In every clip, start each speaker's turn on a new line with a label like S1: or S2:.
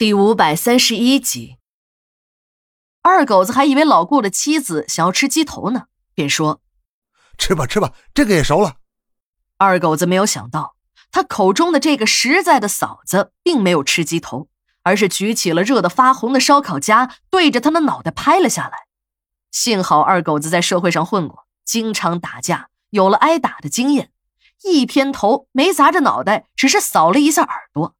S1: 第五百三十一集，二狗子还以为老顾的妻子想要吃鸡头呢，便说：“
S2: 吃吧，吃吧，这个也熟了。”
S1: 二狗子没有想到，他口中的这个实在的嫂子，并没有吃鸡头，而是举起了热得发红的烧烤夹，对着他的脑袋拍了下来。幸好二狗子在社会上混过，经常打架，有了挨打的经验，一偏头没砸着脑袋，只是扫了一下耳朵。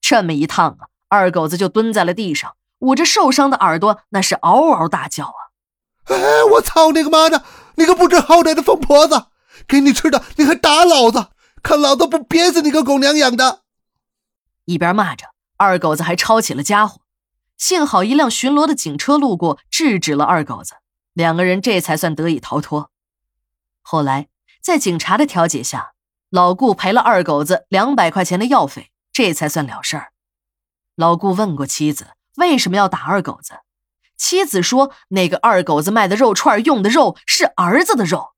S1: 这么一烫啊！二狗子就蹲在了地上，捂着受伤的耳朵，那是嗷嗷大叫啊！
S2: 哎，我操你个妈的！你个不知好歹的疯婆子，给你吃的你还打老子，看老子不憋死你个狗娘养的！
S1: 一边骂着，二狗子还抄起了家伙。幸好一辆巡逻的警车路过，制止了二狗子，两个人这才算得以逃脱。后来在警察的调解下，老顾赔了二狗子两百块钱的药费，这才算了事儿。老顾问过妻子为什么要打二狗子，妻子说那个二狗子卖的肉串用的肉是儿子的肉，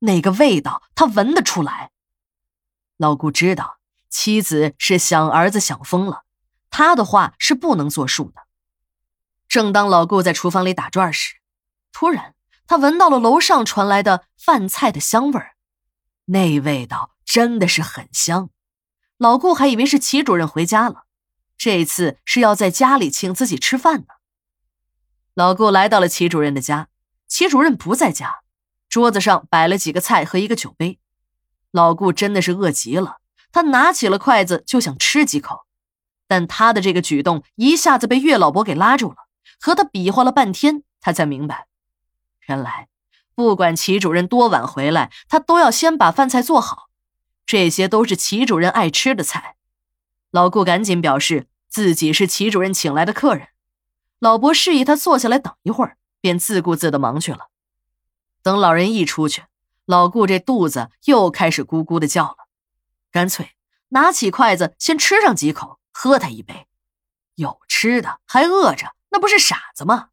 S1: 那个味道他闻得出来。老顾知道妻子是想儿子想疯了，他的话是不能作数的。正当老顾在厨房里打转时，突然他闻到了楼上传来的饭菜的香味儿，那味道真的是很香。老顾还以为是齐主任回家了。这次是要在家里请自己吃饭呢。老顾来到了齐主任的家，齐主任不在家，桌子上摆了几个菜和一个酒杯。老顾真的是饿极了，他拿起了筷子就想吃几口，但他的这个举动一下子被岳老伯给拉住了，和他比划了半天，他才明白，原来不管齐主任多晚回来，他都要先把饭菜做好，这些都是齐主任爱吃的菜。老顾赶紧表示自己是齐主任请来的客人，老伯示意他坐下来等一会儿，便自顾自的忙去了。等老人一出去，老顾这肚子又开始咕咕的叫了，干脆拿起筷子先吃上几口，喝他一杯。有吃的还饿着，那不是傻子吗？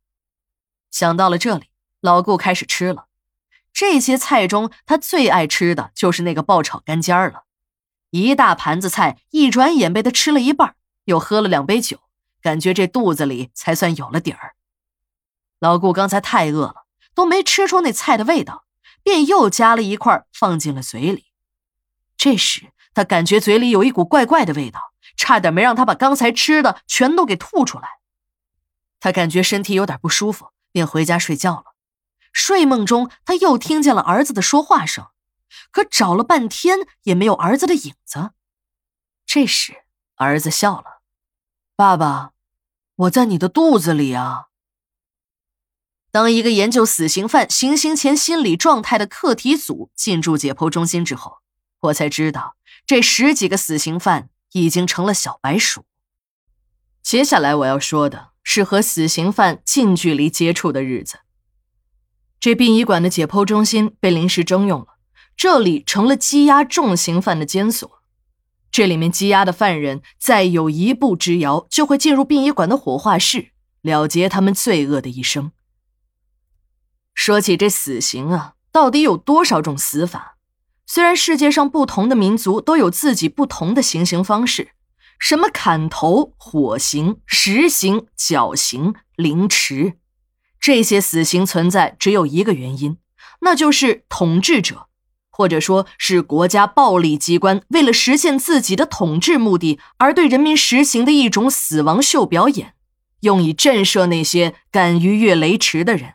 S1: 想到了这里，老顾开始吃了。这些菜中，他最爱吃的就是那个爆炒干尖了。一大盘子菜，一转眼被他吃了一半，又喝了两杯酒，感觉这肚子里才算有了底儿。老顾刚才太饿了，都没吃出那菜的味道，便又夹了一块放进了嘴里。这时他感觉嘴里有一股怪怪的味道，差点没让他把刚才吃的全都给吐出来。他感觉身体有点不舒服，便回家睡觉了。睡梦中，他又听见了儿子的说话声。可找了半天也没有儿子的影子。这时，儿子笑了：“爸爸，我在你的肚子里啊。”当一个研究死刑犯行刑前心理状态的课题组进驻解剖中心之后，我才知道这十几个死刑犯已经成了小白鼠。接下来我要说的是和死刑犯近距离接触的日子。这殡仪馆的解剖中心被临时征用了。这里成了羁押重刑犯的监所，这里面羁押的犯人再有一步之遥，就会进入殡仪馆的火化室，了结他们罪恶的一生。说起这死刑啊，到底有多少种死法？虽然世界上不同的民族都有自己不同的行刑方式，什么砍头、火刑、石刑、绞刑、凌迟，这些死刑存在只有一个原因，那就是统治者。或者说是国家暴力机关为了实现自己的统治目的而对人民实行的一种死亡秀表演，用以震慑那些敢于越雷池的人。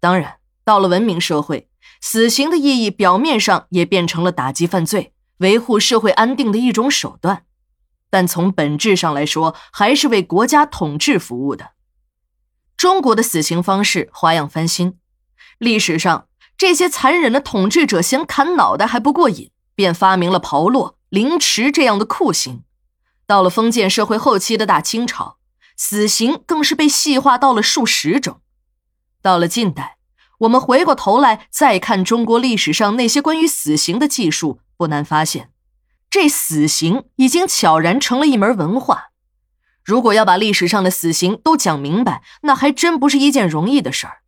S1: 当然，到了文明社会，死刑的意义表面上也变成了打击犯罪、维护社会安定的一种手段，但从本质上来说，还是为国家统治服务的。中国的死刑方式花样翻新，历史上。这些残忍的统治者嫌砍脑袋还不过瘾，便发明了刨落、凌迟这样的酷刑。到了封建社会后期的大清朝，死刑更是被细化到了数十种。到了近代，我们回过头来再看中国历史上那些关于死刑的技术，不难发现，这死刑已经悄然成了一门文化。如果要把历史上的死刑都讲明白，那还真不是一件容易的事儿。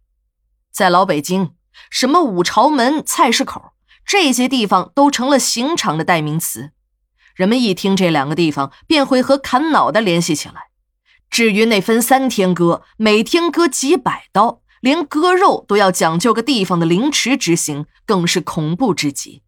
S1: 在老北京。什么五朝门、菜市口这些地方都成了刑场的代名词，人们一听这两个地方，便会和砍脑袋联系起来。至于那分三天割，每天割几百刀，连割肉都要讲究个地方的凌迟之刑，更是恐怖之极。